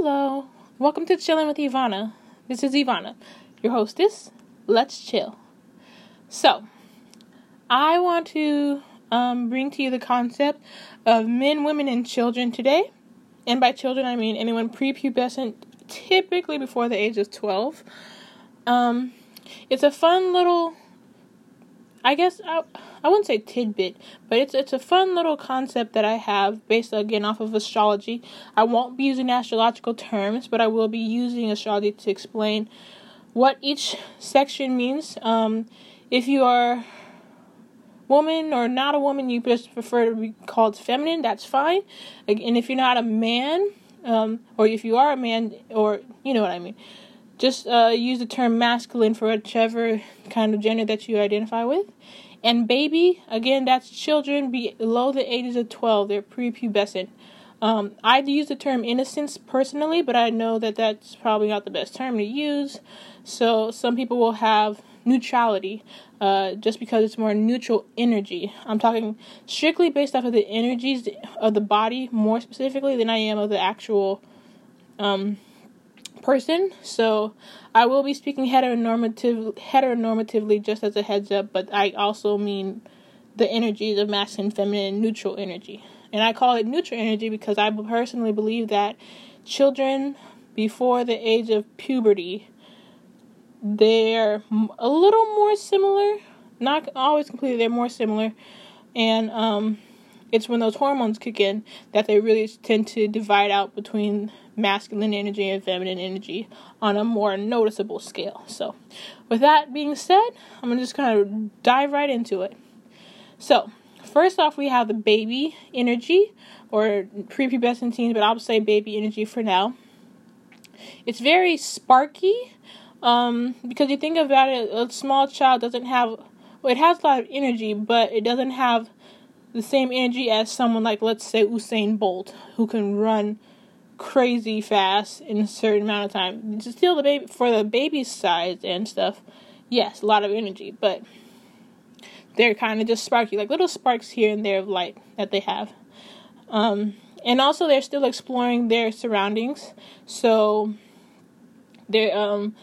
Hello, welcome to Chilling with Ivana. This is Ivana, your hostess. Let's chill. So, I want to um, bring to you the concept of men, women, and children today. And by children, I mean anyone prepubescent, typically before the age of 12. Um, it's a fun little I guess I, I wouldn't say tidbit, but it's it's a fun little concept that I have based again off of astrology. I won't be using astrological terms, but I will be using astrology to explain what each section means. Um, if you are woman or not a woman, you just prefer to be called feminine. That's fine. And if you're not a man, um, or if you are a man, or you know what I mean just uh, use the term masculine for whichever kind of gender that you identify with. And baby, again, that's children below the ages of 12. They're prepubescent. Um, I'd use the term innocence personally, but I know that that's probably not the best term to use. So some people will have neutrality uh, just because it's more neutral energy. I'm talking strictly based off of the energies of the body, more specifically than I am of the actual um, person. So I will be speaking heteronormative heteronormatively just as a heads up, but I also mean the energies of masculine, feminine, neutral energy. And I call it neutral energy because I personally believe that children before the age of puberty they're a little more similar, not always completely, they're more similar. And um it's when those hormones kick in that they really tend to divide out between masculine energy and feminine energy on a more noticeable scale. So, with that being said, I'm gonna just kind of dive right into it. So, first off, we have the baby energy or prepubescent teens, but I'll say baby energy for now. It's very sparky um, because you think about it, a small child doesn't have, well, it has a lot of energy, but it doesn't have the same energy as someone like, let's say, Usain Bolt, who can run crazy fast in a certain amount of time. Still, the baby for the baby's size and stuff, yes, a lot of energy, but they're kind of just sparky, like little sparks here and there of light that they have. Um, and also, they're still exploring their surroundings, so they're um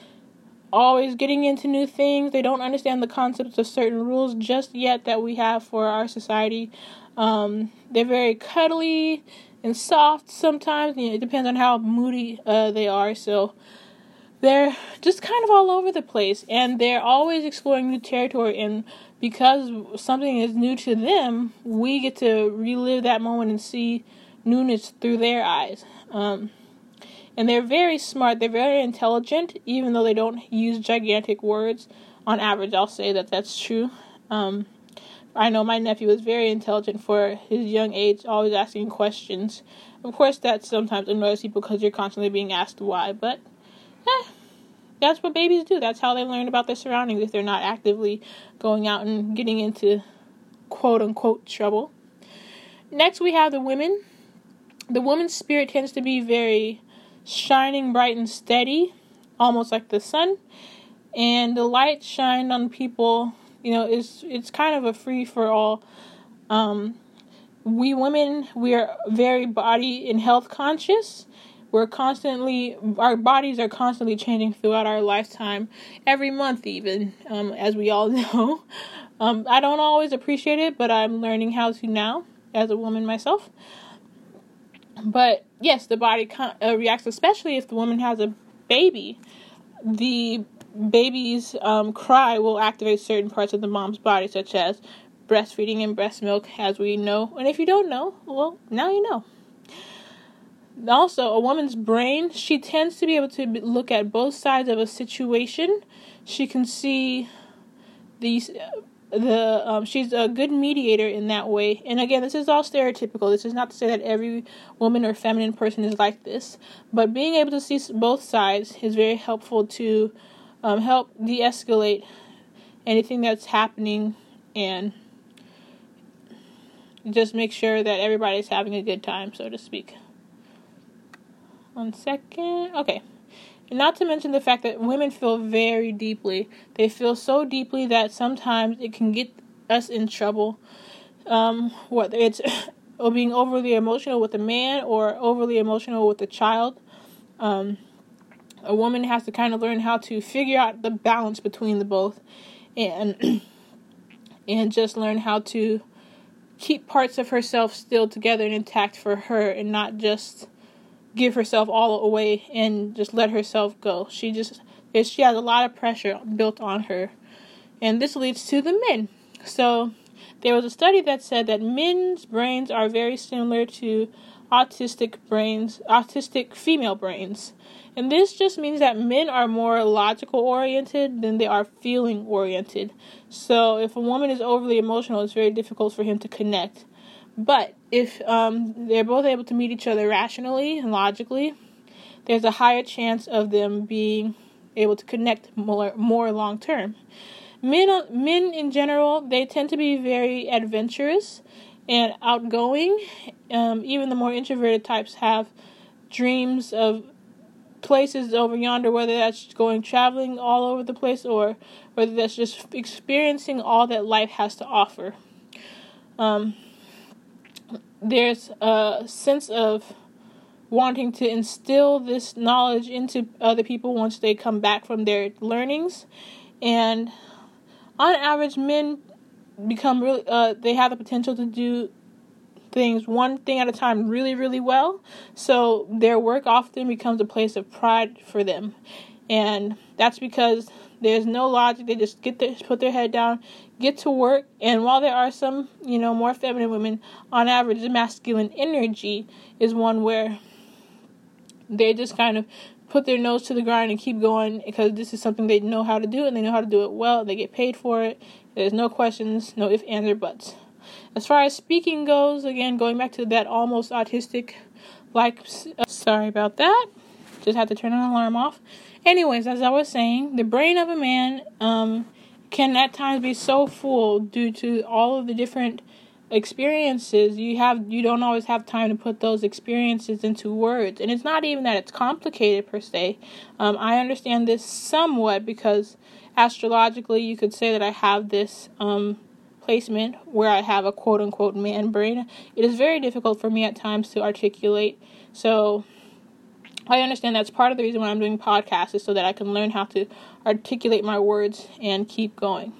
always getting into new things. They don't understand the concepts of certain rules just yet that we have for our society. Um, they're very cuddly and soft sometimes. You know, it depends on how moody uh, they are. So they're just kind of all over the place, and they're always exploring new territory. And because something is new to them, we get to relive that moment and see newness through their eyes. Um, and they're very smart. They're very intelligent, even though they don't use gigantic words. On average, I'll say that that's true. Um, I know my nephew is very intelligent for his young age, always asking questions. Of course, that sometimes annoys people because you're constantly being asked why, but eh, that's what babies do. That's how they learn about their surroundings if they're not actively going out and getting into quote unquote trouble. Next, we have the women. The woman's spirit tends to be very shining bright and steady, almost like the sun. And the light shined on people, you know, it's it's kind of a free for all. Um, we women, we are very body and health conscious. We're constantly, our bodies are constantly changing throughout our lifetime, every month, even, um, as we all know. Um, I don't always appreciate it, but I'm learning how to now as a woman myself. But yes, the body con- uh, reacts, especially if the woman has a baby. The baby's um, cry will activate certain parts of the mom's body, such as breastfeeding and breast milk, as we know. And if you don't know, well, now you know. Also, a woman's brain, she tends to be able to look at both sides of a situation. She can see these the um, she's a good mediator in that way. And again, this is all stereotypical. This is not to say that every woman or feminine person is like this, but being able to see both sides is very helpful to um, help de-escalate anything that's happening and just make sure that everybody's having a good time, so to speak. One second. Okay. And not to mention the fact that women feel very deeply. They feel so deeply that sometimes it can get us in trouble. Um, whether it's or being overly emotional with a man or overly emotional with a child. Um, a woman has to kind of learn how to figure out the balance between the both, and and just learn how to keep parts of herself still together and intact for her, and not just give herself all away and just let herself go. She just she has a lot of pressure built on her, and this leads to the men. So there was a study that said that men's brains are very similar to autistic brains, autistic female brains. And this just means that men are more logical oriented than they are feeling oriented. So if a woman is overly emotional, it's very difficult for him to connect. But if um, they're both able to meet each other rationally and logically, there's a higher chance of them being able to connect more more long term. Men men in general they tend to be very adventurous and outgoing. Um, even the more introverted types have dreams of places over yonder, whether that's going traveling all over the place or whether that's just experiencing all that life has to offer. Um, there's a sense of wanting to instill this knowledge into other people once they come back from their learnings. And on average men become really uh, they have the potential to do things one thing at a time really really well. So their work often becomes a place of pride for them. And that's because there's no logic they just get their put their head down get to work and while there are some you know more feminine women on average the masculine energy is one where they just kind of put their nose to the grind and keep going because this is something they know how to do and they know how to do it well they get paid for it there's no questions, no ifs, ands, or buts. As far as speaking goes, again, going back to that almost autistic, like, uh, sorry about that. Just had to turn an alarm off. Anyways, as I was saying, the brain of a man um, can at times be so full due to all of the different experiences you have you don't always have time to put those experiences into words and it's not even that it's complicated per se um, i understand this somewhat because astrologically, you could say that I have this um, placement where I have a quote unquote man brain. It is very difficult for me at times to articulate. So I understand that's part of the reason why I'm doing podcasts is so that I can learn how to articulate my words and keep going.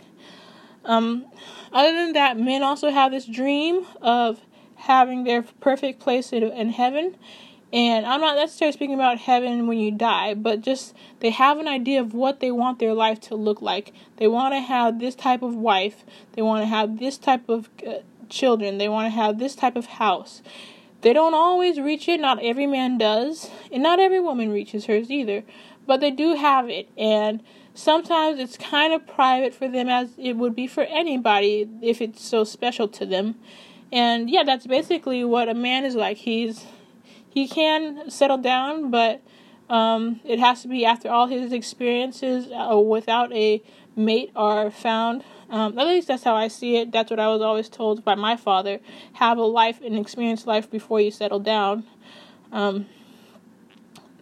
Um, other than that, men also have this dream of having their perfect place in, in heaven and I'm not necessarily speaking about heaven when you die, but just they have an idea of what they want their life to look like. They want to have this type of wife, they want to have this type of uh, children, they want to have this type of house. They don't always reach it, not every man does, and not every woman reaches hers either, but they do have it. And sometimes it's kind of private for them as it would be for anybody if it's so special to them. And yeah, that's basically what a man is like. He's he can settle down, but um, it has to be after all his experiences uh, without a mate are found. Um, at least that's how I see it. That's what I was always told by my father. Have a life and experience life before you settle down. Um,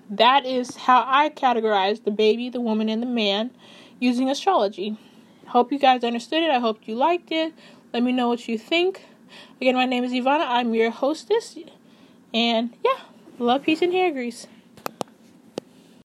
that is how I categorize the baby, the woman, and the man using astrology. Hope you guys understood it. I hope you liked it. Let me know what you think. Again, my name is Ivana. I'm your hostess. And yeah, love, peace, and hair grease.